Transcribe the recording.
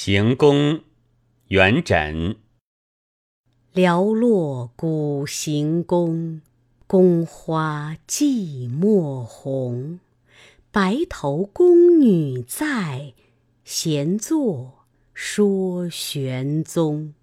行宫元稹。寥落古行宫宫花寂寞红。白头宫女在闲坐说玄宗。